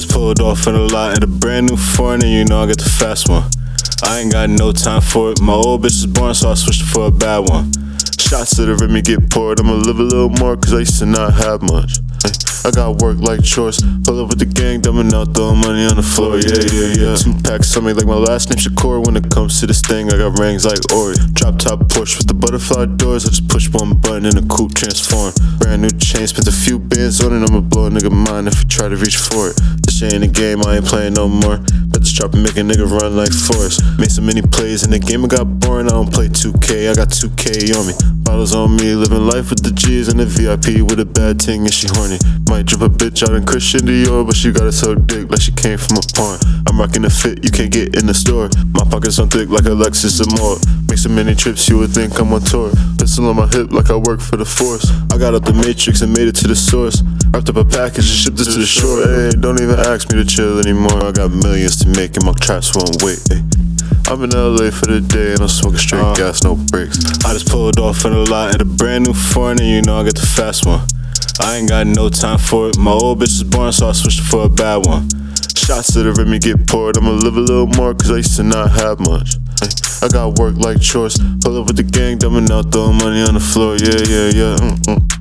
Just pulled off in a lot in a brand new foreign, and you know I got the fast one. I ain't got no time for it. My old bitch is born, so I switched for a bad one. Shots to the rim get poured. I'ma live a little more, cause I used to not have much. I got work like chores. Pull up with the gang, dumbing out, throwing money on the floor. Yeah, yeah, yeah. Two packs on me like my last name Shakur. When it comes to this thing, I got rings like Horry. Drop top Porsche with the butterfly doors. I just push one button and the coupe transform. Brand new chain, spent a few bands on it. I'ma blow a nigga mind if he try to reach for it. This ain't a game, I ain't playing no more. Drop and make a nigga run like Forrest. Made so many plays in the game, it got boring. I don't play 2K, I got 2K on me. Bottles on me, living life with the G's and the VIP with a bad ting and she horny. Might drip a bitch out in Christian Dior, but she got a suck dick like she came from a porn. I'm rocking a fit you can't get in the store. My pockets on thick like Alexis Amore. Make so many trips you would think I'm on tour. Pistol on my hip like I work for the force. I got out the matrix and made it to the source. Wrapped up a package and shipped it to the shore. Hey, don't even ask me to chill anymore. I got millions to make and my traps won't wait. Ay. I'm in LA for the day and I'm smoking straight Uh. gas, no brakes. I just pulled off in a lot in a brand new foreign, and you know I got the fast one. I ain't got no time for it. My old bitch is born, so I switched for a bad one. Shots to the rim and get poured. I'ma live a little more, cause I used to not have much. I got work like chores. Pull up with the gang, dumbing out, throwing money on the floor. Yeah, yeah, yeah. Mm-mm.